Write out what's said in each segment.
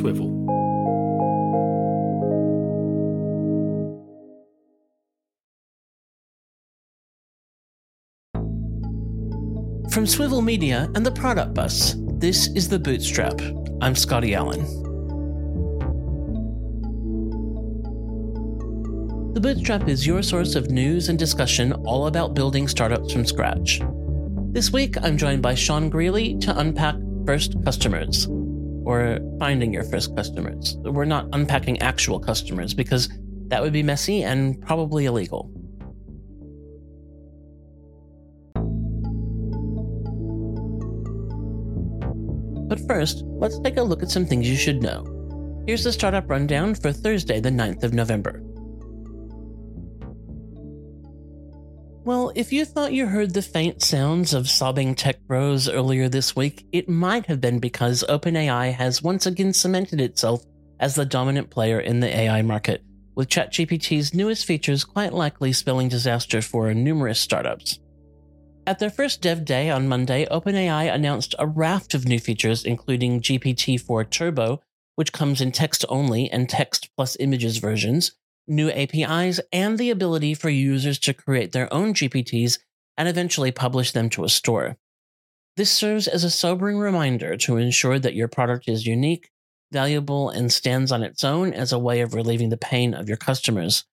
Swivol. From Swivol Media and the Product Bus, this is The Bootstrap. I'm Scotty Allen. The Bootstrap is your source of news and discussion all about building startups from scratch. This week, I'm joined by Sean Grealy to unpack first customers, or finding your first customers. We're not unpacking actual customers because that would be messy and probably illegal. But first, let's take a look at some things you should know. Here's the startup rundown for Thursday, the 9th of November. Well, if you thought you heard the faint sounds of sobbing tech bros earlier this week, it might have been because OpenAI has once again cemented itself as the dominant player in the AI market, with ChatGPT's newest features quite likely spelling disaster for numerous startups. At their first dev day on Monday, OpenAI announced a raft of new features, including GPT 4 Turbo, which comes in text only and text plus images versions, new APIs, and the ability for users to create their own GPTs and eventually publish them to a store. This serves as a sobering reminder to ensure that your product is unique, valuable, and stands on its own as a way of relieving the pain of your customers.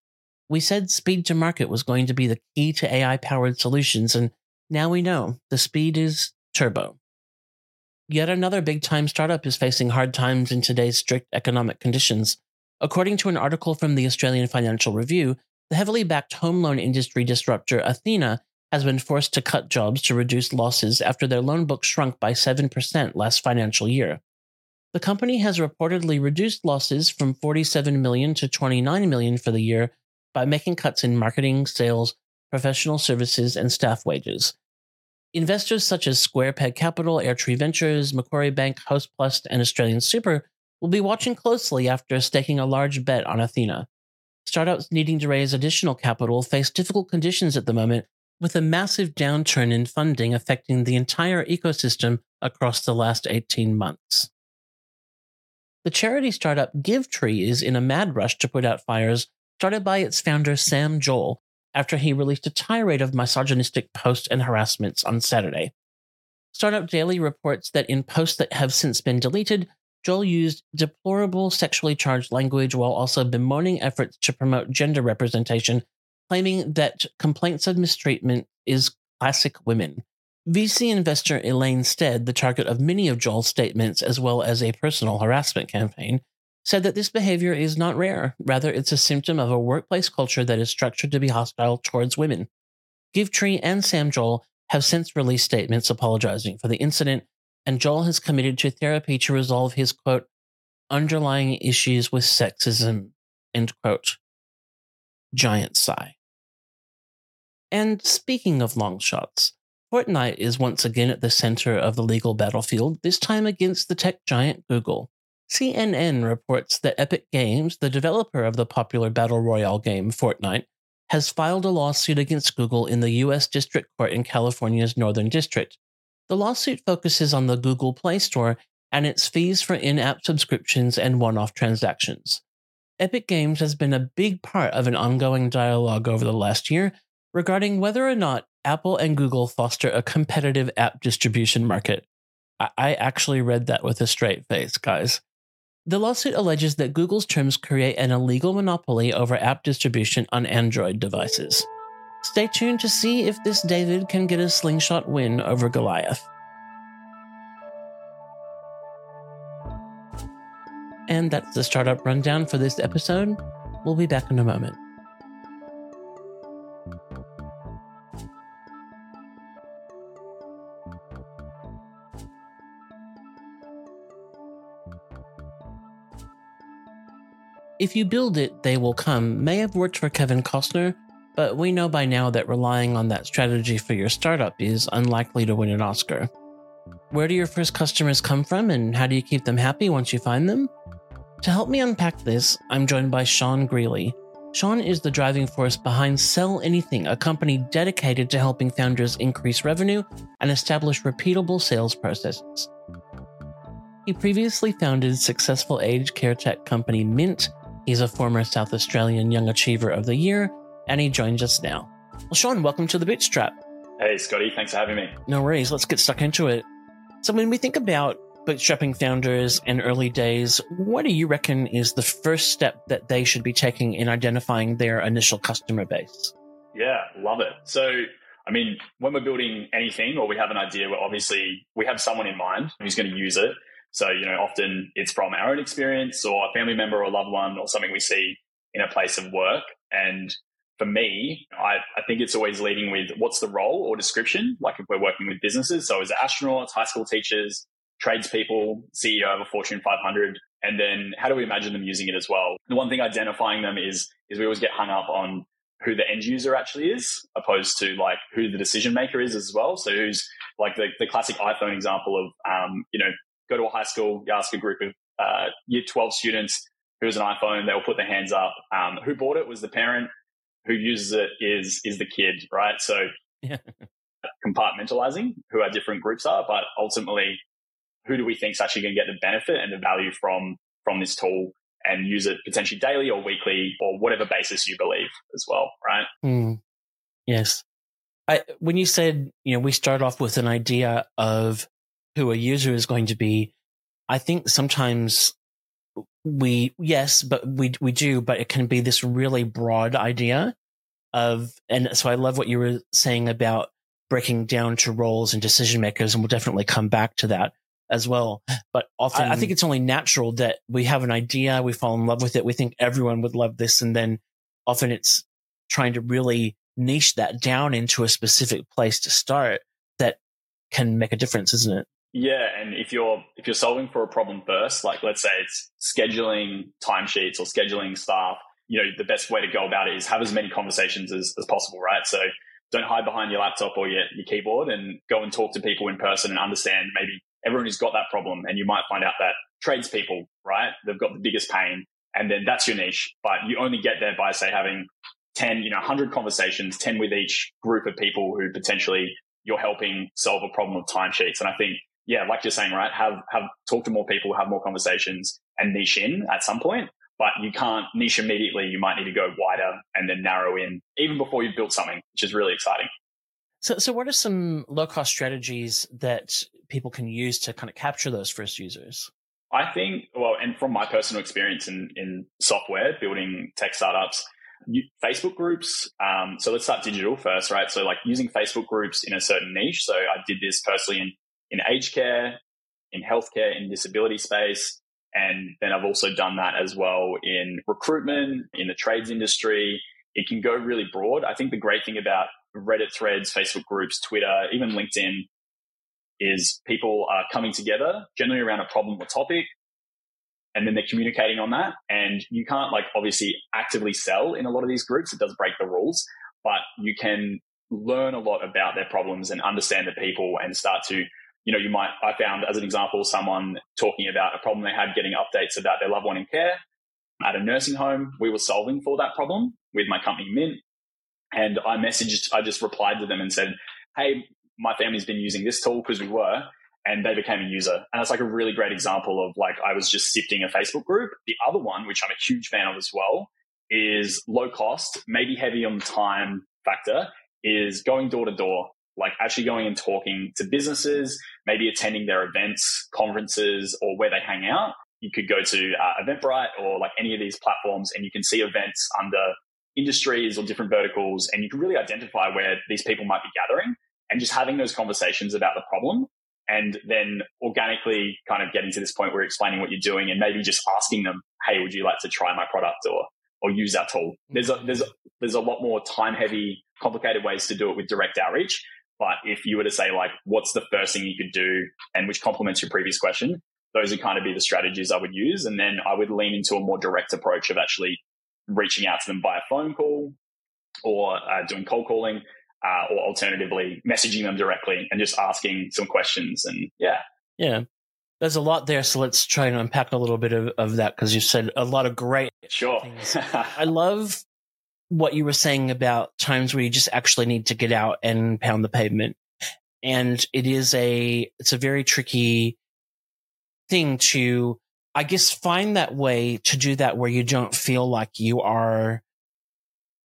We said speed to market was going to be the key to AI powered solutions, and now we know the speed is turbo. Yet another big time startup is facing hard times in today's strict economic conditions. According to an article from the Australian Financial Review, the heavily backed home loan industry disruptor Athena has been forced to cut jobs to reduce losses after their loan book shrunk by 7% last financial year. The company has reportedly reduced losses from 47 million to 29 million for the year by making cuts in marketing, sales, professional services, and staff wages. Investors such as Square Peg Capital, Airtree Ventures, Macquarie Bank, Hostplus, and Australian Super will be watching closely after staking a large bet on Athena. Startups needing to raise additional capital face difficult conditions at the moment, with a massive downturn in funding affecting the entire ecosystem across the last 18 months. The charity startup GiveTree is in a mad rush to put out fires started by its founder Sam Joel, after he released a tirade of misogynistic posts and harassments on Saturday. Startup Daily reports that in posts that have since been deleted, Joel used deplorable sexually charged language while also bemoaning efforts to promote gender representation, claiming that complaints of mistreatment is classic women. VC investor Elaine Stead, the target of many of Joel's statements as well as a personal harassment campaign, said that this behavior is not rare. Rather, it's a symptom of a workplace culture that is structured to be hostile towards women. GiveTree and Sam Joel have since released statements apologizing for the incident, and Joel has committed to therapy to resolve his quote, underlying issues with sexism, end quote. Giant sigh. And speaking of long shots, Fortnite is once again at the center of the legal battlefield, this time against the tech giant Google. CNN reports that Epic Games, the developer of the popular battle royale game Fortnite, has filed a lawsuit against Google in the U.S. District Court in California's Northern District. The lawsuit focuses on the Google Play Store and its fees for in app subscriptions and one off transactions. Epic Games has been a big part of an ongoing dialogue over the last year regarding whether or not Apple and Google foster a competitive app distribution market. I actually read that with a straight face, guys. The lawsuit alleges that Google's terms create an illegal monopoly over app distribution on Android devices. Stay tuned to see if this David can get a slingshot win over Goliath. And that's the startup rundown for this episode. We'll be back in a moment. If you build it, they will come may have worked for Kevin Costner, but we know by now that relying on that strategy for your startup is unlikely to win an Oscar. Where do your first customers come from and how do you keep them happy once you find them? To help me unpack this, I'm joined by Sean Grealy. Sean is the driving force behind Sell Anything, a company dedicated to helping founders increase revenue and establish repeatable sales processes. He previously founded successful aged care tech company Mint. He's a former South Australian Young Achiever of the Year, and he joins us now. Well, Sean, welcome to the Bootstrap. Hey, Scotty, thanks for having me. No worries. Let's get stuck into it. So, when we think about bootstrapping founders in early days, what do you reckon is the first step that they should be taking in identifying their initial customer base? Yeah, love it. So, I mean, when we're building anything or we have an idea, we're obviously we have someone in mind who's going to use it. So, you know, often it's from our own experience or a family member or a loved one or something we see in a place of work. And for me, I, I think it's always leading with what's the role or description, like if we're working with businesses. So, as astronauts, high school teachers, tradespeople, CEO of a Fortune 500, and then how do we imagine them using it as well? The one thing identifying them is is we always get hung up on who the end user actually is, opposed to like who the decision maker is as well. So who's like the, the classic iPhone example of, um, you know, go to a high school, you ask a group of uh, year 12 students who who's an iPhone, they'll put their hands up. Um, who bought it was the parent, who uses it is is the kid, right? So yeah. compartmentalizing who our different groups are, but ultimately, who do we think is actually going to get the benefit and the value from from this tool and use it potentially daily or weekly or whatever basis you believe as well, right? Mm. Yes. I, when you said, you know, we start off with an idea of who a user is going to be, I think sometimes we, yes, but we, we do, but it can be this really broad idea of, and so I love what you were saying about breaking down to roles and decision makers. And we'll definitely come back to that as well. But often, I, I, think it's only natural that we have an idea, we fall in love with it, we think everyone would love this, and then often it's trying to really niche that down into a specific place to start that can make a difference, isn't it? Yeah, and if you're if you're solving for a problem first, like let's say it's scheduling timesheets or scheduling staff, you know, the best way to go about it is have as many conversations as, as possible, right? So don't hide behind your laptop or your, your keyboard and go and talk to people in person and understand maybe everyone who's got that problem. And you might find out that tradespeople, right? They've got the biggest pain. And then that's your niche. But you only get there by, say, having 10, you know, 100 conversations, 10 with each group of people who potentially you're helping solve a problem with timesheets. And I think, yeah, like you're saying, right? Have, have talk to more people, have more conversations and niche in at some point. But you can't niche immediately. You might need to go wider and then narrow in even before you've built something, which is really exciting. So, so what are some low cost strategies that people can use to kind of capture those first users? I think, well, and from my personal experience in, in software, building tech startups, Facebook groups. Um, so let's start digital first, right? So like using Facebook groups in a certain niche. So I did this personally in, in aged care, in healthcare, in disability space. And then I've also done that as well in recruitment, in the trades industry. It can go really broad. I think the great thing about Reddit threads, Facebook groups, Twitter, even LinkedIn is people are coming together generally around a problem or topic and then they're communicating on that and you can't like obviously actively sell in a lot of these groups it does break the rules but you can learn a lot about their problems and understand the people and start to you know you might i found as an example someone talking about a problem they had getting updates about their loved one in care at a nursing home we were solving for that problem with my company mint and i messaged i just replied to them and said hey my family's been using this tool because we were, and they became a user. And that's like a really great example of like I was just sifting a Facebook group. The other one, which I'm a huge fan of as well, is low cost, maybe heavy on the time factor, is going door to door, like actually going and talking to businesses, maybe attending their events, conferences, or where they hang out. You could go to uh, Eventbrite or like any of these platforms and you can see events under industries or different verticals and you can really identify where these people might be gathering and just having those conversations about the problem and then organically kind of getting to this point where you're explaining what you're doing and maybe just asking them, Hey, would you like to try my product or, or use our tool? There's a, there's, a, there's a lot more time heavy, complicated ways to do it with direct outreach. But if you were to say like, what's the first thing you could do and which complements your previous question, those would kind of be the strategies I would use. And then I would lean into a more direct approach of actually reaching out to them via phone call or uh, doing cold calling uh, or alternatively messaging them directly and just asking some questions. And yeah. Yeah. There's a lot there. So let's try and unpack a little bit of, of that because you said a lot of great sure. things. I love what you were saying about times where you just actually need to get out and pound the pavement. And it is a, it's a very tricky thing to, I guess, find that way to do that where you don't feel like you are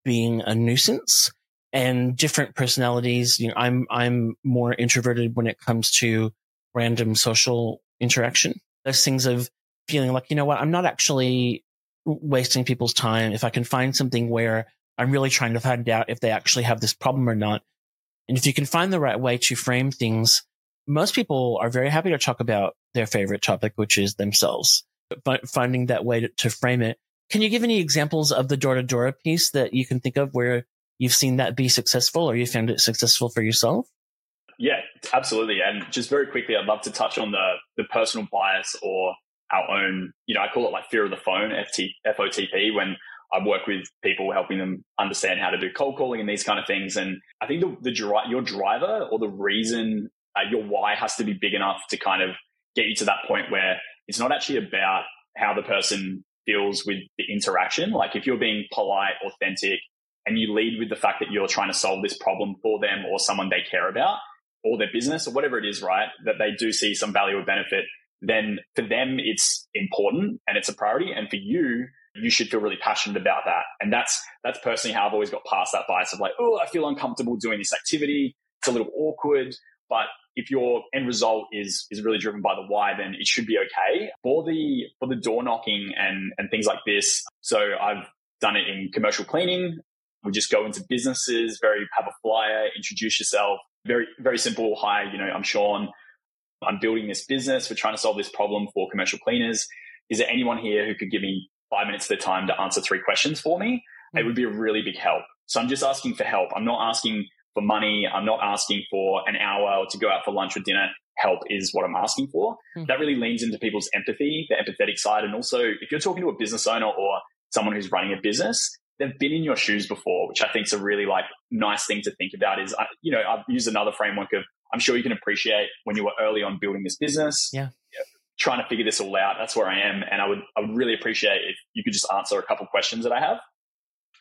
being a nuisance and different personalities. You know, I'm, I'm more introverted when it comes to random social interaction. Those things of feeling like, you know what, I'm not actually wasting people's time. If I can find something where I'm really trying to find out if they actually have this problem or not. And if you can find the right way to frame things, most people are very happy to talk about their favorite topic, which is themselves. But finding that way to, frame it. Can you give any examples of the door to door piece that you can think of where you've seen that be successful or you found it successful for yourself? Yeah, absolutely. And just very quickly, I'd love to touch on the the personal bias or our own, you know, I call it like fear of the phone, FT, FOTP, when I work with people helping them understand how to do cold calling and these kind of things. And I think the, the your driver or the reason uh, your why has to be big enough to kind of get you to that point where it's not actually about how the person feels with the interaction. Like if you're being polite, authentic, and you lead with the fact that you're trying to solve this problem for them or someone they care about or their business or whatever it is, right? That they do see some value or benefit, then for them, it's important and it's a priority. And for you, you should feel really passionate about that. And that's, that's personally how I've always got past that bias of like, oh, I feel uncomfortable doing this activity. It's a little awkward. But if your end result is is really driven by the why, then it should be okay. For the for the door knocking and and things like this, so I've done it in commercial cleaning. We just go into businesses, very have a flyer, introduce yourself, very very simple. Hi, you know, I'm Sean. I'm building this business. We're trying to solve this problem for commercial cleaners. Is there anyone here who could give me five minutes of their time to answer three questions for me? It would be a really big help. So I'm just asking for help. I'm not asking for money. I'm not asking for an hour to go out for lunch or dinner. Help is what I'm asking for. Mm. That really leans into people's empathy, the empathetic side. And also, if you're talking to a business owner or someone who's running a business, they've been in your shoes before, which I think is a really like nice thing to think about. Is you know I've used another framework of I'm sure you can appreciate when you were early on building this business. Yeah. Trying to figure this all out. That's where I am. And I would, I would really appreciate if you could just answer a couple questions that I have.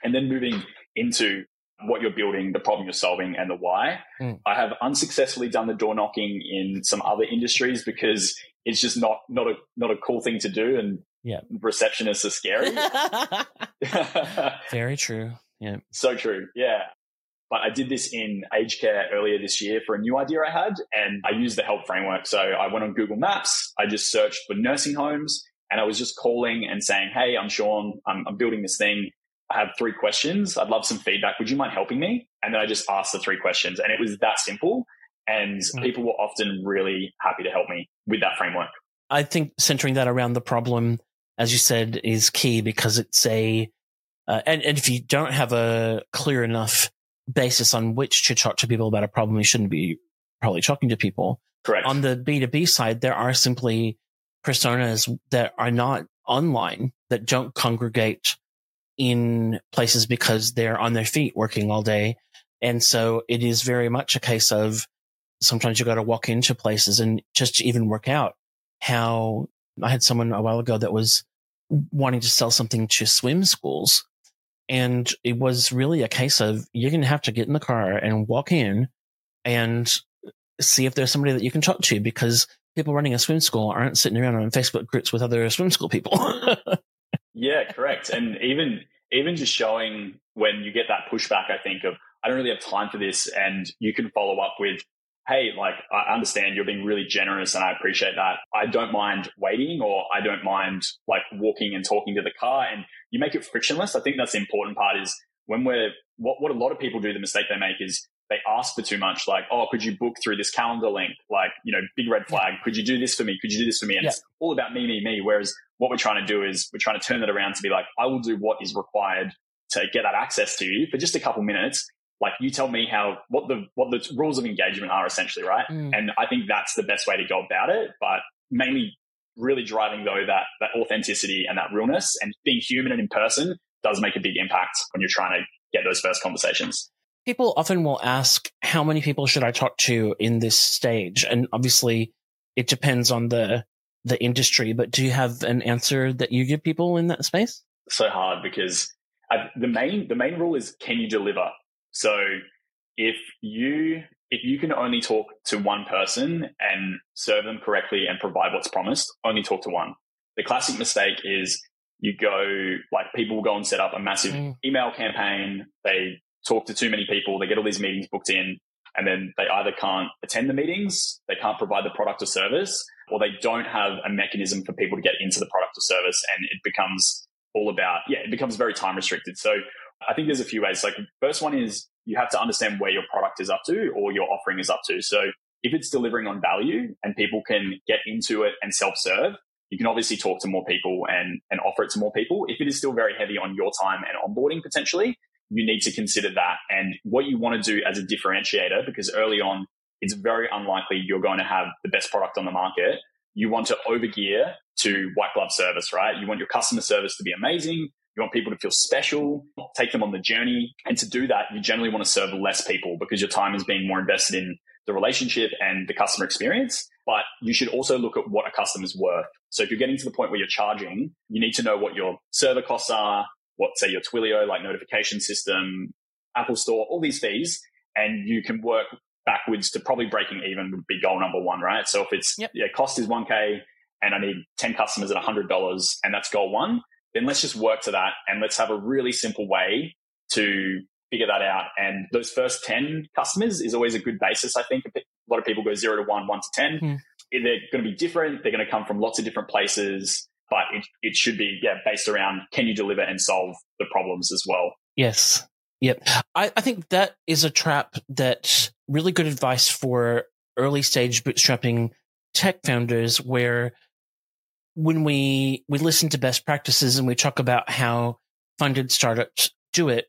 And then moving into what you're building, the problem you're solving, and the why. Mm. I have unsuccessfully done the door knocking in some other industries because it's just not not a not a cool thing to do, and yeah, receptionists are scary. Very true. Yeah, so true. Yeah. But I did this in aged care earlier this year for a new idea I had, and I used the help framework. So I went on Google Maps, I just searched for nursing homes, and I was just calling and saying, Hey, I'm Sean, I'm, I'm building this thing. I have three questions. I'd love some feedback. Would you mind helping me? And then I just asked the three questions and it was that simple. And mm. people were often really happy to help me with that framework. I think centering that around the problem, as you said, is key because it's a, uh, and, and if you don't have a clear enough basis on which to talk to people about a problem, you shouldn't be probably talking to people. Correct. On the B2B side, there are simply personas that are not online that don't congregate in places because they're on their feet working all day. And so it is very much a case of sometimes you got to walk into places and just to even work out how I had someone a while ago that was wanting to sell something to swim schools. And it was really a case of you're going to have to get in the car and walk in and see if there's somebody that you can talk to because people running a swim school aren't sitting around on Facebook groups with other swim school people. yeah, correct. And even even just showing when you get that pushback, I think of, I don't really have time for this. And you can follow up with, Hey, like, I understand you're being really generous and I appreciate that. I don't mind waiting or I don't mind like walking and talking to the car and you make it frictionless. I think that's the important part is when we're, what, what a lot of people do, the mistake they make is they ask for too much. Like, oh, could you book through this calendar link? Like, you know, big red flag. Could you do this for me? Could you do this for me? And yeah. it's all about me, me, me. Whereas what we're trying to do is we're trying to turn that around to be like, I will do what is required to get that access to you for just a couple minutes. Like you tell me how what the what the rules of engagement are essentially, right? Mm. And I think that's the best way to go about it. But mainly really driving though that that authenticity and that realness and being human and in person does make a big impact when you're trying to get those first conversations. People often will ask, how many people should I talk to in this stage? And obviously it depends on the the industry, but do you have an answer that you give people in that space? So hard because I, the main the main rule is can you deliver? So if you if you can only talk to one person and serve them correctly and provide what's promised, only talk to one. The classic mistake is you go like people will go and set up a massive mm. email campaign. They talk to too many people. They get all these meetings booked in and then they either can't attend the meetings, they can't provide the product or service, or they don't have a mechanism for people to get into the product or service. And it becomes all about, yeah, it becomes very time restricted. So I think there's a few ways. Like first one is you have to understand where your product is up to or your offering is up to. So if it's delivering on value and people can get into it and self serve, you can obviously talk to more people and, and offer it to more people. If it is still very heavy on your time and onboarding potentially, you need to consider that and what you want to do as a differentiator, because early on, it's very unlikely you're going to have the best product on the market. You want to overgear to white glove service, right? You want your customer service to be amazing. You want people to feel special, take them on the journey. And to do that, you generally want to serve less people because your time is being more invested in the relationship and the customer experience. But you should also look at what a customer's worth. So if you're getting to the point where you're charging, you need to know what your server costs are, what say your Twilio, like notification system, Apple Store, all these fees. And you can work backwards to probably breaking even would be goal number one, right? So if it's, yep. yeah, cost is 1K and I need 10 customers at $100 and that's goal one, then let's just work to that and let's have a really simple way to figure that out. And those first 10 customers is always a good basis. I think a lot of people go zero to one, one to 10. Hmm. They're going to be different. They're going to come from lots of different places, but it, it should be, yeah, based around can you deliver and solve the problems as well? Yes. Yep. I, I think that is a trap that really good advice for early stage bootstrapping tech founders where when we we listen to best practices and we talk about how funded startups do it,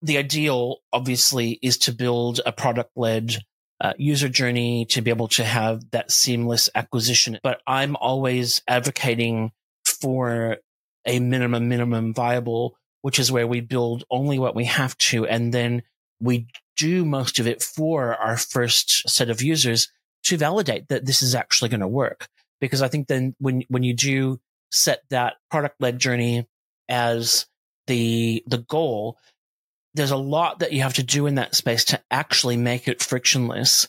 the ideal obviously is to build a product led uh, user journey to be able to have that seamless acquisition. But I'm always advocating for a minimum, minimum viable, which is where we build only what we have to. And then we do most of it for our first set of users to validate that this is actually going to work because I think then when when you do set that product led journey as the the goal, there's a lot that you have to do in that space to actually make it frictionless.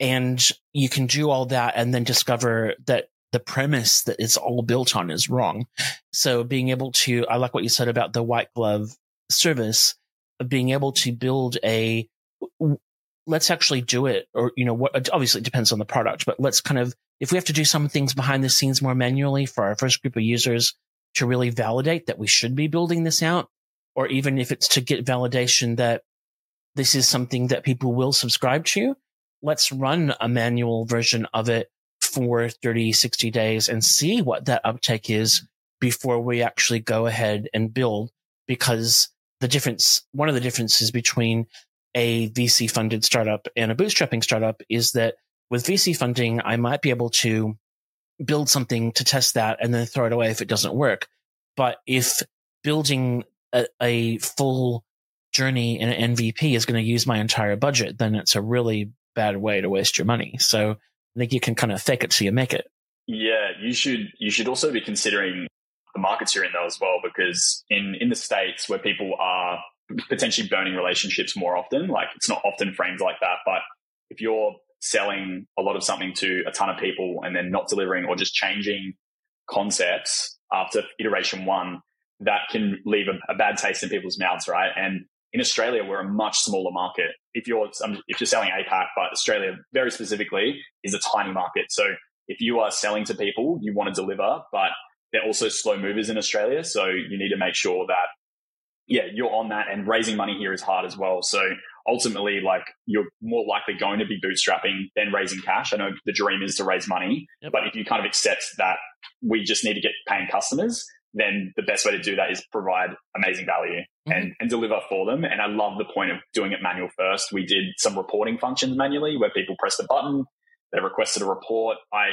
And you can do all that and then discover that the premise that it's all built on is wrong. So being able to, I like what you said about the white glove service, of being able to build a, let's actually do it. Or, you know, what, obviously it depends on the product, but let's kind of if we have to do some things behind the scenes more manually for our first group of users to really validate that we should be building this out, or even if it's to get validation that this is something that people will subscribe to, let's run a manual version of it for 30, 60 days and see what that uptake is before we actually go ahead and build. Because the difference, one of the differences between a VC funded startup and a bootstrapping startup is that with VC funding, I might be able to build something to test that and then throw it away if it doesn't work. But if building a, a full journey in an MVP is going to use my entire budget, then it's a really bad way to waste your money. So I think you can kind of fake it till you make it. Yeah, you should you should also be considering the markets you're in though as well, because in in the states where people are potentially burning relationships more often, like it's not often framed like that, but if you're selling a lot of something to a ton of people and then not delivering or just changing concepts after iteration one, that can leave a, a bad taste in people's mouths, right? And in Australia, we're a much smaller market. If you're um, if you're selling APAC, but Australia very specifically is a tiny market. So if you are selling to people, you want to deliver, but they're also slow movers in Australia. So you need to make sure that yeah, you're on that and raising money here is hard as well. So ultimately, like you're more likely going to be bootstrapping than raising cash. I know the dream is to raise money, yep. but if you kind of accept that we just need to get paying customers, then the best way to do that is provide amazing value mm-hmm. and, and deliver for them. And I love the point of doing it manual first. We did some reporting functions manually where people pressed a button, they requested a report. I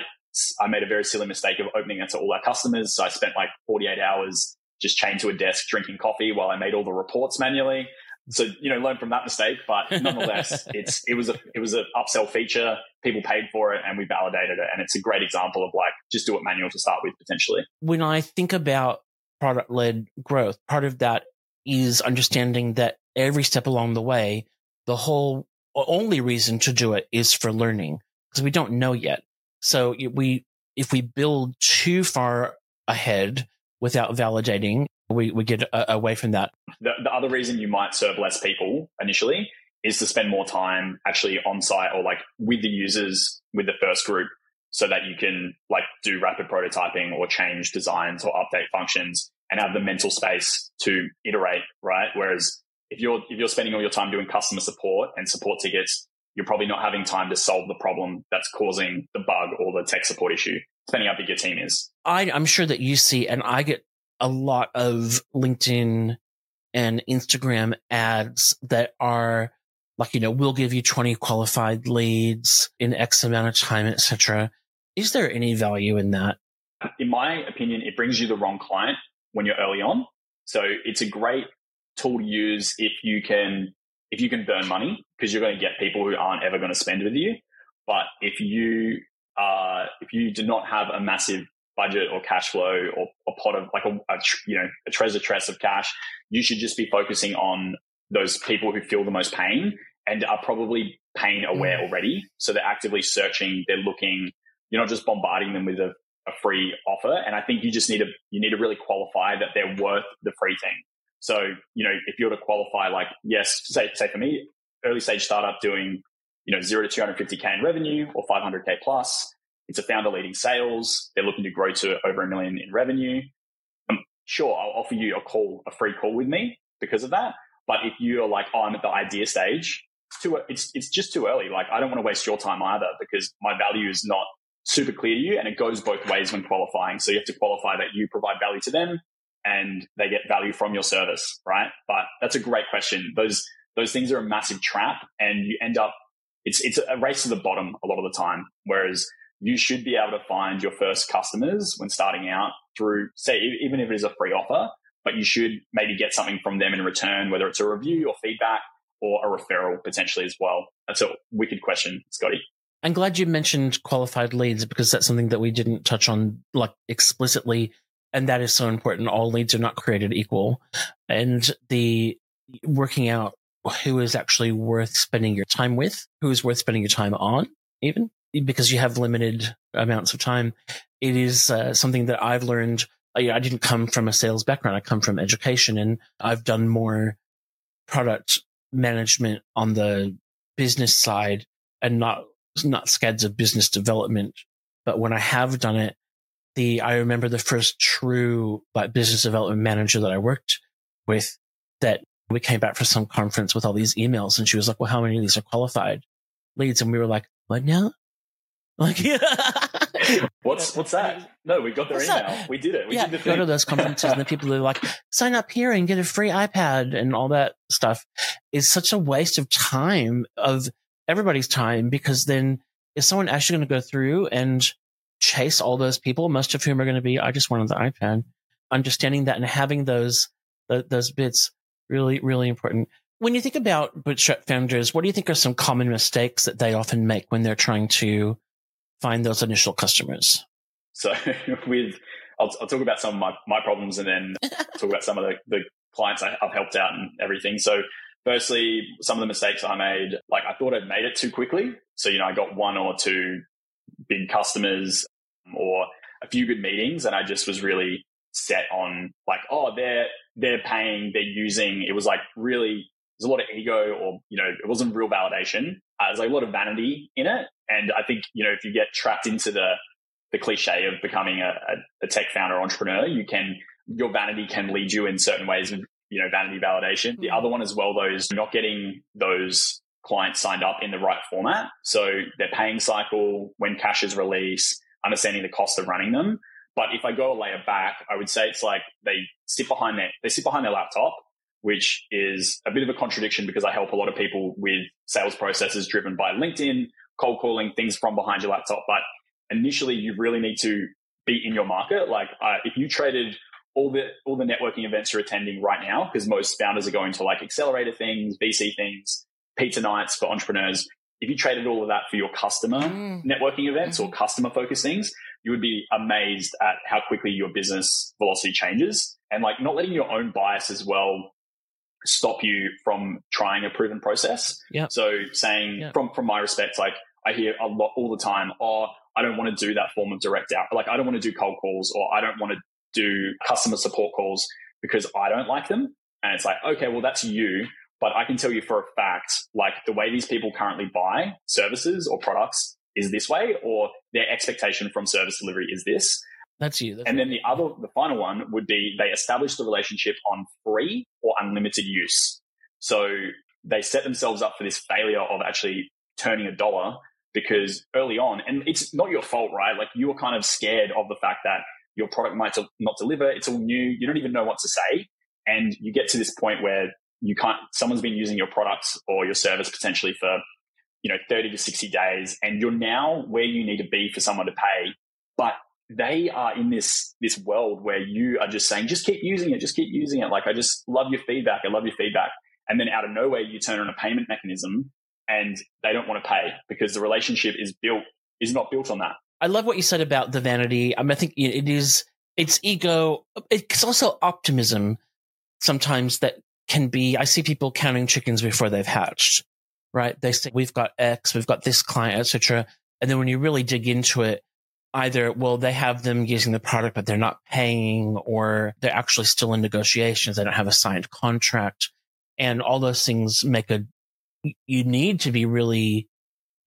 I made a very silly mistake of opening it to all our customers. So I spent like 48 hours just chained to a desk drinking coffee while I made all the reports manually. So you know learn from that mistake but nonetheless it's it was a it was an upsell feature. People paid for it and we validated it. And it's a great example of like just do it manual to start with potentially. When i think about product led growth part of that is understanding that every step along the way the whole only reason to do it is for learning because we don't know yet. So we, if we build too far ahead without validating, we, we get a, away from that. The, the other reason you might serve less people initially is to spend more time actually on site or like with the users with the first group so that you can like do rapid prototyping or change designs or update functions and have the mental space to iterate, right? Whereas if you're if you're spending all your time doing customer support and support tickets, you're probably not having time to solve the problem that's causing the bug or the tech support issue, depending how big your team is. I, I'm sure that you see, and I get a lot of LinkedIn and Instagram ads that are like, you know, we'll give you 20 qualified leads in X amount of time, etc. Is there any value in that? In my opinion, it brings you the wrong client when you're early on. So it's a great tool to use if you can if you can burn money because you're going to get people who aren't ever going to spend with you. But if you uh, if you do not have a massive budget or cash flow or a pot of like a, a you know a treasure chest of cash, you should just be focusing on those people who feel the most pain and are probably pain aware mm. already. So they're actively searching, they're looking. You're not just bombarding them with a, a free offer. And I think you just need to you need to really qualify that they're worth the free thing. So, you know, if you were to qualify like, yes, say, say for me, early stage startup doing, you know, zero to 250K in revenue or 500K plus, it's a founder leading sales. They're looking to grow to over a million in revenue. I'm sure I'll offer you a call, a free call with me because of that. But if you're like, oh, I'm at the idea stage, it's too, it's, it's just too early. Like, I don't want to waste your time either because my value is not super clear to you and it goes both ways when qualifying. So you have to qualify that you provide value to them and they get value from your service, right? But that's a great question. Those, those things are a massive trap and you end up, it's, it's a race to the bottom a lot of the time. Whereas you should be able to find your first customers when starting out through, say, even if it is a free offer, but you should maybe get something from them in return, whether it's a review or feedback or a referral potentially as well. That's a wicked question, Scotty. I'm glad you mentioned qualified leads because that's something that we didn't touch on like explicitly. And that is so important. All leads are not created equal. And the working out who is actually worth spending your time with, who is worth spending your time on, even because you have limited amounts of time. It is uh, something that I've learned. I, I didn't come from a sales background. I come from education and I've done more product management on the business side and not, not scads of business development. But when I have done it, the, I remember the first true like business development manager that I worked with that we came back from some conference with all these emails and she was like, well, how many of these are qualified leads? And we were like, what now? Like, what's what's that? No, we got their what's email. That? We did it. We yeah, did go to those conferences and the people are like, sign up here and get a free iPad and all that stuff. Is such a waste of time of everybody's time because then is someone actually going to go through and chase all those people, most of whom are going to be, I just wanted the iPad. Understanding that and having those those bits really really important. When you think about bootstrap founders, what do you think are some common mistakes that they often make when they're trying to find those initial customers? So with, I'll, I'll talk about some of my, my problems and then talk about some of the, the clients I, I've helped out and everything. So firstly, some of the mistakes I made, like I thought I'd made it too quickly. So, you know, I got one or two big customers or a few good meetings and I just was really set on like, oh, they're, they're paying, they're using. It was like really, there's a lot of ego or, you know, it wasn't real validation. Uh, there's like a lot of vanity in it. And I think, you know, if you get trapped into the, the cliche of becoming a, a, tech founder entrepreneur, you can, your vanity can lead you in certain ways of, you know, vanity validation. The other one as well, though, is not getting those clients signed up in the right format. So their paying cycle, when cash is released, understanding the cost of running them. But if I go a layer back, I would say it's like they sit behind their, they sit behind their laptop which is a bit of a contradiction because I help a lot of people with sales processes driven by LinkedIn, cold calling, things from behind your laptop. But initially, you really need to be in your market. Like uh, if you traded all the all the networking events you're attending right now, because most founders are going to like accelerator things, VC things, pizza nights for entrepreneurs. If you traded all of that for your customer mm. networking events mm-hmm. or customer focused things, you would be amazed at how quickly your business velocity changes. And like not letting your own bias as well stop you from trying a proven process. Yeah. So saying Yeah. from from my respect, like I hear a lot all the time, oh, I don't want to do that form of direct out. Like I don't want to do cold calls or I don't want to do customer support calls because I don't like them. And it's like, okay, well that's you. But I can tell you for a fact, like the way these people currently buy services or products is this way, or their expectation from service delivery is this. That's you. That's And then the other, the final one would be they establish the relationship on free or unlimited use. So they set themselves up for this failure of actually turning a dollar because early on, and it's not your fault, right? Like you were kind of scared of the fact that your product might not deliver. It's all new. You don't even know what to say. And you get to this point where you can't, someone's been using your products or your service potentially for, you know, 30 to 60 days. And you're now where you need to be for someone to pay. But they are in this, this world where you are just saying, just keep using it. Just keep using it. Like, I just love your feedback. I love your feedback. And then out of nowhere, you turn on a payment mechanism and they don't want to pay because the relationship is built, is not built on that. I love what you said about the vanity. I mean, I think it is, it's ego. It's also optimism sometimes that can be, I see people counting chickens before they've hatched, right? They say, we've got X, we've got this client, etc. And then when you really dig into it, either, well, they have them using the product, but they're not paying, or they're actually still in negotiations. They don't have a signed contract. And all those things make a, you need to be really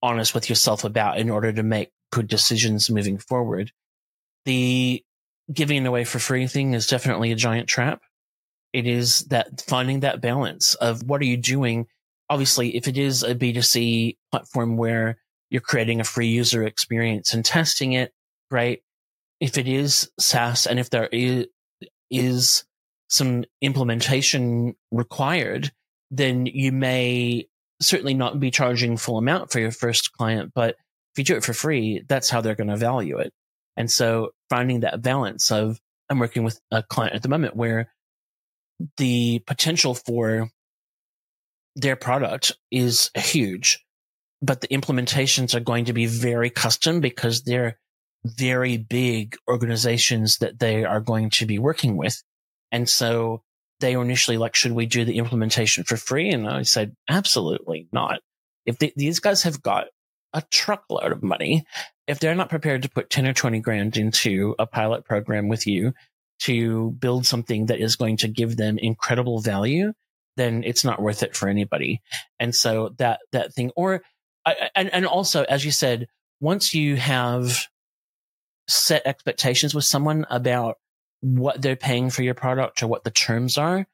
honest with yourself about in order to make good decisions moving forward. The giving away for free thing is definitely a giant trap. It is that finding that balance of what are you doing? Obviously, if it is a B2C platform where you're creating a free user experience and testing it, right? If it is SaaS and if there is, is some implementation required, then you may certainly not be charging full amount for your first client, but if you do it for free, that's how they're going to value it. And so finding that balance of I'm working with a client at the moment where the potential for their product is huge, but the implementations are going to be very custom because they're very big organizations that they are going to be working with. And so they were initially like, should we do the implementation for free? And I said, absolutely not. If they, these guys have got a truckload of money, if they're not prepared to put 10 or 20 grand into a pilot program with you to build something that is going to give them incredible value, then it's not worth it for anybody. And so that, that thing, or, and, and also, as you said, once you have set expectations with someone about what they're paying for your product or what the terms are,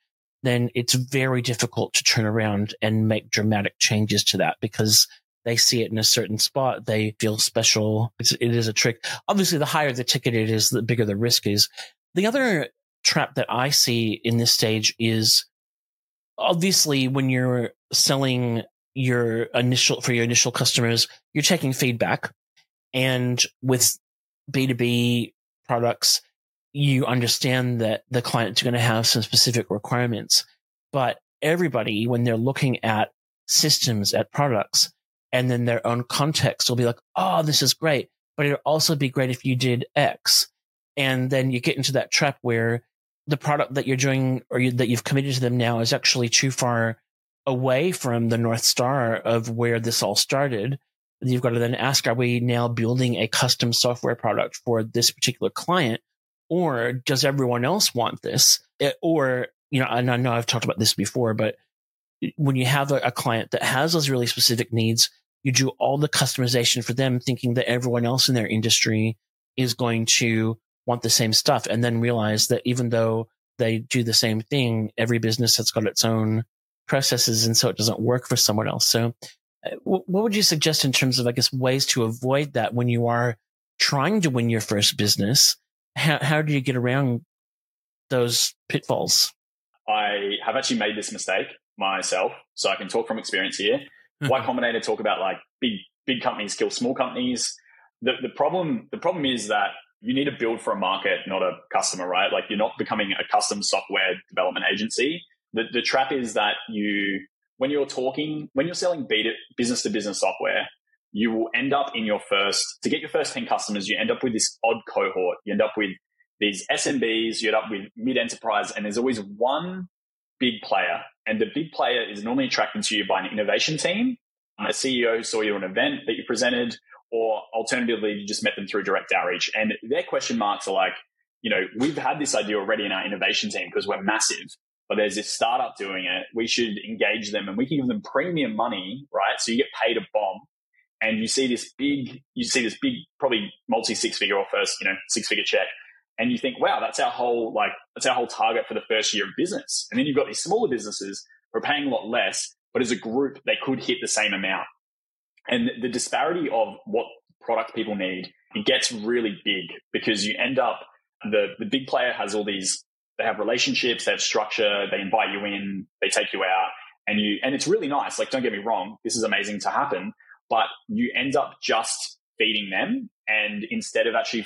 then it's very difficult to turn around and make dramatic changes to that because they see it in a certain spot. They feel special. It's, it is a trick. Obviously, the higher the ticket it is, the bigger the risk is. The other trap that I see in this stage is obviously when you're selling your initial for your initial customers, you're checking feedback. And with B2B products, you understand that the client's are going to have some specific requirements. But everybody, when they're looking at systems, at products, and then their own context will be like, oh, this is great. But it'd also be great if you did X. And then you get into that trap where the product that you're doing or you, that you've committed to them now is actually too far away from the North Star of where this all started. You've got to then ask, are we now building a custom software product for this particular client? Or does everyone else want this? It, or, you know, and I know I've talked about this before, but when you have a, a client that has those really specific needs, you do all the customization for them, thinking that everyone else in their industry is going to want the same stuff and then realize that even though they do the same thing, every business has got its own processes. And so it doesn't work for someone else. So uh, what would you suggest in terms of, I guess, ways to avoid that when you are trying to win your first business? How, how do you get around those pitfalls? I have actually made this mistake myself. So I can talk from experience here. Y Combinator talk about like big, big companies kill small companies. The, the problem, the problem is that you need to build for a market, not a customer, right? Like you're not becoming a custom software development agency. The, the trap is that you, when you're talking, when you're selling business to business software, you will end up in your first, to get your first 10 customers, you end up with this odd cohort. You end up with these SMBs, you end up with mid enterprise, and there's always one big player And the big player is normally attracted to you by an innovation team, a CEO saw you at an event that you presented, or alternatively, you just met them through direct outreach. And their question marks are like, you know, we've had this idea already in our innovation team because we're massive, but there's this startup doing it. We should engage them and we can give them premium money, right? So you get paid a bomb and you see this big, you see this big, probably multi six figure or first, you know, six figure check. And you think, wow, that's our whole, like, that's our whole target for the first year of business. And then you've got these smaller businesses who are paying a lot less, but as a group, they could hit the same amount. And the disparity of what product people need, it gets really big because you end up, the, the big player has all these, they have relationships, they have structure, they invite you in, they take you out and you, and it's really nice. Like, don't get me wrong. This is amazing to happen, but you end up just feeding them. And instead of actually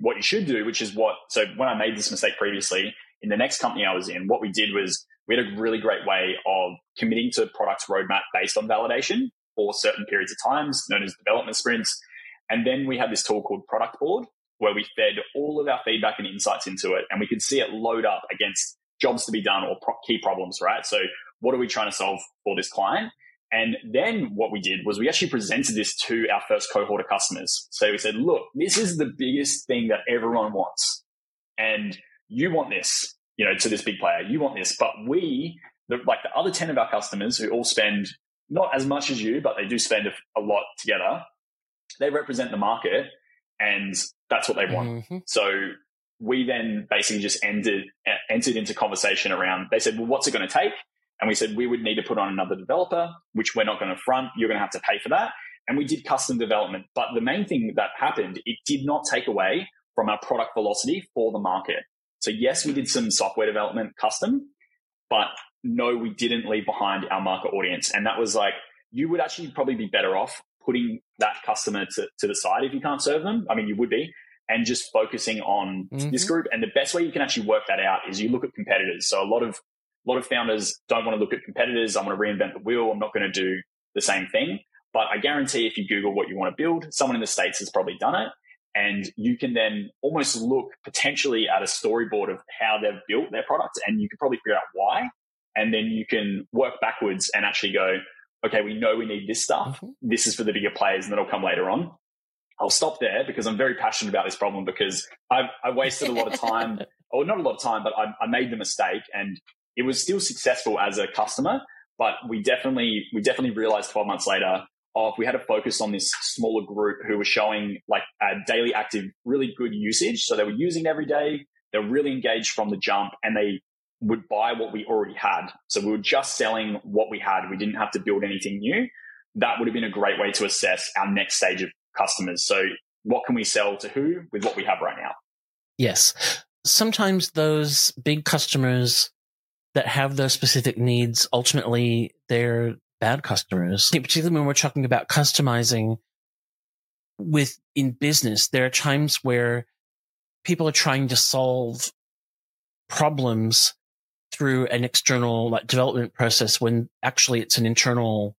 what you should do, which is what, so when I made this mistake previously in the next company I was in, what we did was we had a really great way of committing to product roadmap based on validation for certain periods of times, known as development sprints. And then we had this tool called Productboard, where we fed all of our feedback and insights into it, and we could see it load up against jobs to be done or pro- key problems, right? So, what are we trying to solve for this client? And then what we did was we actually presented this to our first cohort of customers. So we said, look, this is the biggest thing that everyone wants. And you want this, you know, to this big player. You want this. But we, the, like the other 10 of our customers who all spend not as much as you, but they do spend a, a lot together, they represent the market and that's what they want. Mm-hmm. So we then basically just ended, entered into conversation around, they said, well, what's it going to take? And we said we would need to put on another developer, which we're not going to front. You're going to have to pay for that. And we did custom development. But the main thing that happened, it did not take away from our product velocity for the market. So yes, we did some software development custom, but no, we didn't leave behind our market audience. And that was like, you would actually probably be better off putting that customer to, to the side if you can't serve them. I mean, you would be, and just focusing on mm-hmm. this group. And the best way you can actually work that out is you look at competitors. So a lot of a lot of founders don't want to look at competitors. I want to reinvent the wheel. I'm not going to do the same thing. But I guarantee if you Google what you want to build, someone in the States has probably done it. And you can then almost look potentially at a storyboard of how they've built their product and you can probably figure out why. And then you can work backwards and actually go, okay, we know we need this stuff. Mm-hmm. This is for the bigger players and that'll come later on. I'll stop there because I'm very passionate about this problem because I've, I wasted a lot of time, or not a lot of time, but I, I made the mistake and it was still successful as a customer, but we definitely we definitely realized 12 months later, oh, if we had to focus on this smaller group who were showing like a daily active, really good usage, so they were using every day, they're really engaged from the jump, and they would buy what we already had. So we were just selling what we had. We didn't have to build anything new. That would have been a great way to assess our next stage of customers. So what can we sell to who with what we have right now? Yes. Sometimes those big customers that have those specific needs, ultimately they're bad customers. Particularly when we're talking about customizing with in business, there are times where people are trying to solve problems through an external like development process when actually it's an internal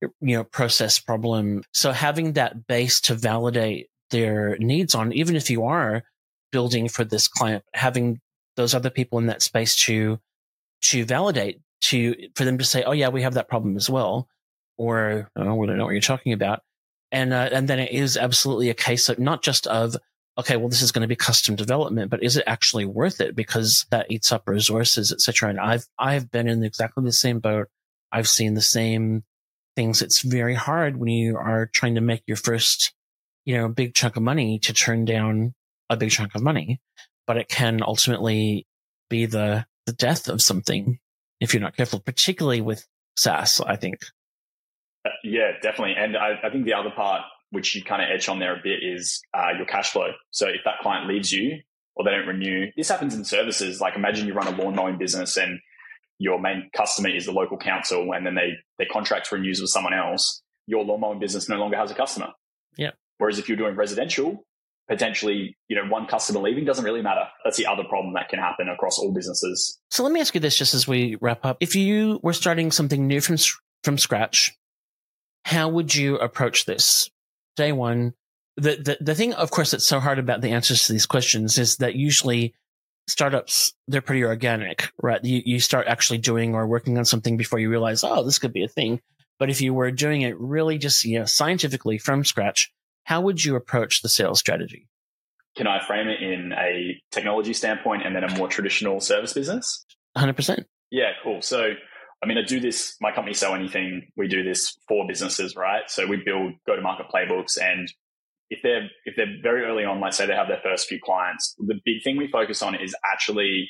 you know process problem. So having that base to validate their needs on even if you are building for this client having those other people in that space to to validate to for them to say, "Oh yeah, we have that problem as well," or "Oh, we don't know what you're talking about," and uh, and then it is absolutely a case of not just of okay, well, this is going to be custom development, but is it actually worth it because that eats up resources, etc. And I've I've been in exactly the same boat. I've seen the same things. It's very hard when you are trying to make your first, you know, big chunk of money to turn down a big chunk of money, but it can ultimately be the the death of something if you're not careful, particularly with SaaS, I think. Uh, yeah, definitely. And I, I, think the other part, which you kind of edge on there a bit, is uh, your cash flow. So if that client leaves you or they don't renew, this happens in services. Like imagine you run a lawn mowing business and your main customer is the local council and then they, their contract renews with someone else. Your lawn mowing business no longer has a customer. Yeah. Whereas if you're doing residential, potentially, you know, one customer leaving doesn't really matter. That's the other problem that can happen across all businesses. So let me ask you this just as we wrap up. If you were starting something new from, from scratch, how would you approach this? Day one, the, the, the thing, of course, that's so hard about the answers to these questions is that usually startups, they're pretty organic, right? You, you start actually doing or working on something before you realize, oh, this could be a thing. But if you were doing it really just, you know, scientifically from scratch, how would you approach the sales strategy? Can I frame it in a technology standpoint and then a more traditional service business? 100%. Yeah, cool. So, I mean, I do this, my company, Sell Anything, we do this for businesses, right? So we build go to market playbooks and if they're if they're very early on, let's say they have their first few clients, the big thing we focus on is actually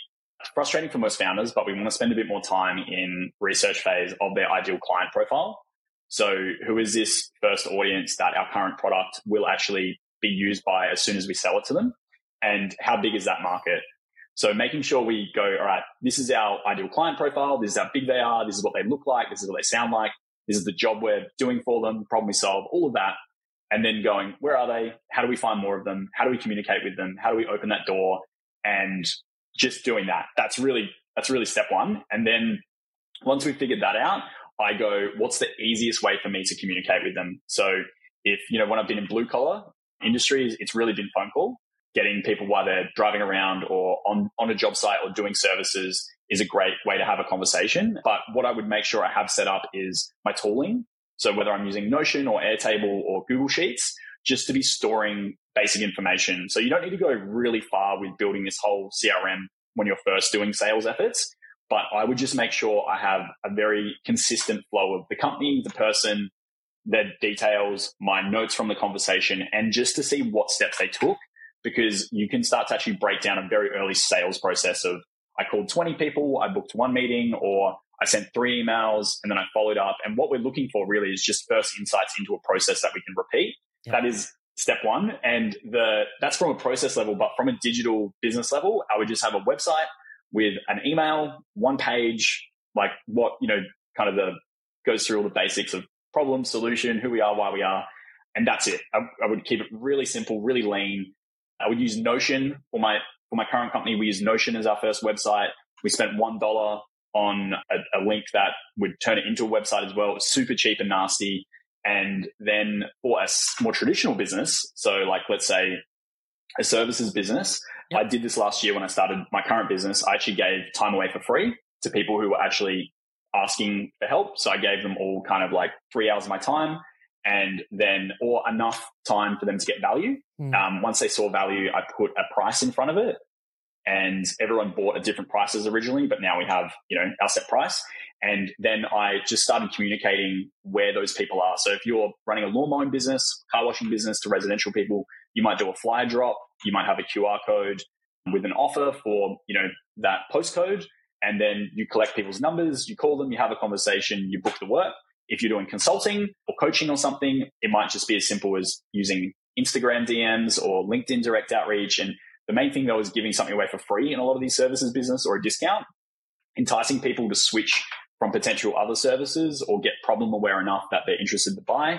frustrating for most founders, but we want to spend a bit more time in research phase of their ideal client profile. So who is this first audience that our current product will actually be used by as soon as we sell it to them? And how big is that market? So making sure we go, all right, this is our ideal client profile. This is how big they are. This is what they look like. This is what they sound like. This is the job we're doing for them, problem we solve, all of that and then going, where are they? How do we find more of them? How do we communicate with them? How do we open that door? And just doing that. That's really, that's really step one. And then once we've figured that out, I go, what's the easiest way for me to communicate with them? So if, you know, when I've been in blue collar industries, it's really been phone call. Getting people while they're driving around or on, on a job site or doing services is a great way to have a conversation. But what I would make sure I have set up is my tooling so whether I'm using Notion or Airtable or Google Sheets, just to be storing basic information. So you don't need to go really far with building this whole CRM when you're first doing sales efforts. But I would just make sure I have a very consistent flow of the company, the person, their details, my notes from the conversation, and just to see what steps they took. Because you can start to actually break down a very early sales process of I called 20 people, I booked one meeting, or I sent three emails and then I followed up. And what we're looking for really is just first insights into a process that we can repeat. Yep. That is step one. And the that's from a process level, but from a digital business level, I would just have a website with an email, one page, like what, you know, kind of the goes through all the basics of problem, solution, who we are, why we are. And that's it. I, I would keep it really simple, really lean. Uh, I would use Notion for my for my current company. We use Notion as our first website. We spent one dollar on a, a, link that would turn it into a website as well. It was super cheap and nasty. And then for a more traditional business, so like let's say a services business, yep. I did this last year when I started my current business. I actually gave time away for free to people who were actually asking for help. So I gave them all kind of like three hours of my time and then or enough time for them to get value. Mm. Um, once they saw value, I put a price in front of it and everyone bought at different prices originally, but now we have, you know, our set price. And then I just started communicating where those people are. So if you're running a lawn mowing business, car washing business to residential people, you might do a flyer drop. You might have a QR code with an offer for, you know, that postcode. And then you collect people's numbers, you call them, you have a conversation, you book the work. If you're doing consulting or coaching or something, it might just be as simple as using Instagram DMs or LinkedIn direct outreach and the main thing though is giving something away for free in a lot of these services business or a discount, enticing people to switch from potential other services or get problem aware enough that they're interested to buy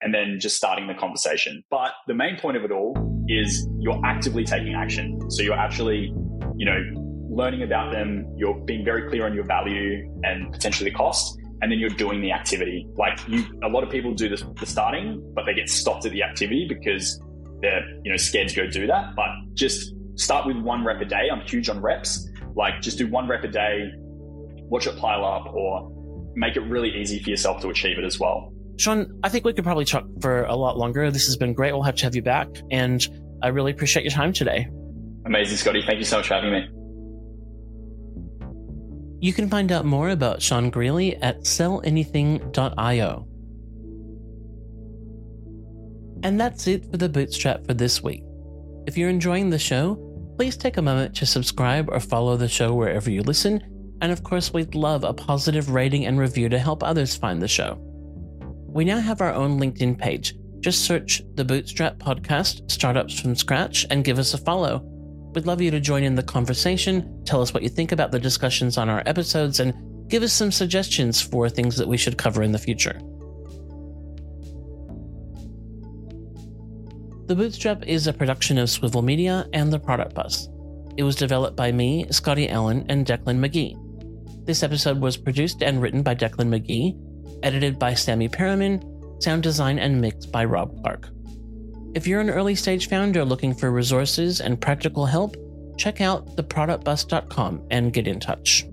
and then just starting the conversation. But the main point of it all is you're actively taking action. So you're actually, you know, learning about them, you're being very clear on your value and potentially cost, and then you're doing the activity. Like you a lot of people do this the starting, but they get stopped at the activity because they're you know scared to go do that. But just start with one rep a day. I'm huge on reps. Like just do one rep a day, watch it pile up, or make it really easy for yourself to achieve it as well. Sean, I think we could probably talk for a lot longer. This has been great. We'll have to have you back, and I really appreciate your time today. Amazing, Scotty. Thank you so much for having me. You can find out more about Sean Grealy at sellanything.io. And that's it for the Bootstrap for this week. If you're enjoying the show, please take a moment to subscribe or follow the show wherever you listen. And of course, we'd love a positive rating and review to help others find the show. We now have our own LinkedIn page. Just search the Bootstrap Podcast, Startups from Scratch, and give us a follow. We'd love you to join in the conversation, tell us what you think about the discussions on our episodes, and give us some suggestions for things that we should cover in the future. The Bootstrap is a production of Swivol Media and the Product Bus. It was developed by me, Scotty Allen, and Declan Magee. This episode was produced and written by Declan Magee, edited by Sammy Perryman, sound design and mixed by Rob Clarke. If you're an early stage founder looking for resources and practical help, check out theproductbus.com and get in touch.